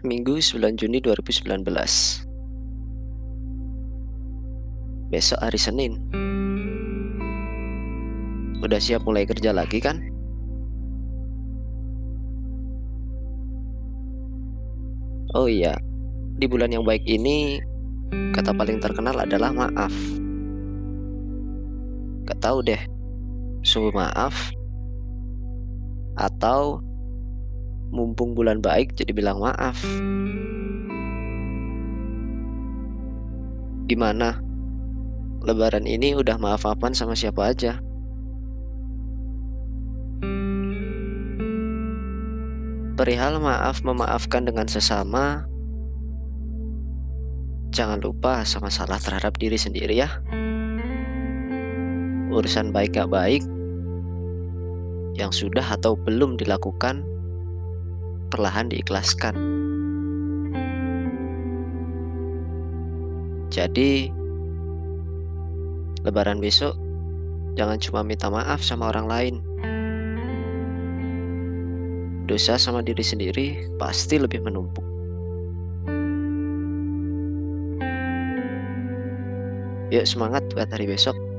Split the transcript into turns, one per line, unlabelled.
Minggu 9 Juni 2019 Besok hari Senin Udah siap mulai kerja lagi kan? Oh iya, di bulan yang baik ini kata paling terkenal adalah maaf. Gak tahu deh, sungguh maaf atau mumpung bulan baik jadi bilang maaf. Gimana? Lebaran ini udah maaf-maafan sama siapa aja? Perihal maaf memaafkan dengan sesama, jangan lupa sama salah terhadap diri sendiri ya. Urusan baik gak baik, yang sudah atau belum dilakukan, perlahan diikhlaskan. Jadi, lebaran besok, jangan cuma minta maaf sama orang lain dosa sama diri sendiri pasti lebih menumpuk. Yuk semangat buat hari besok.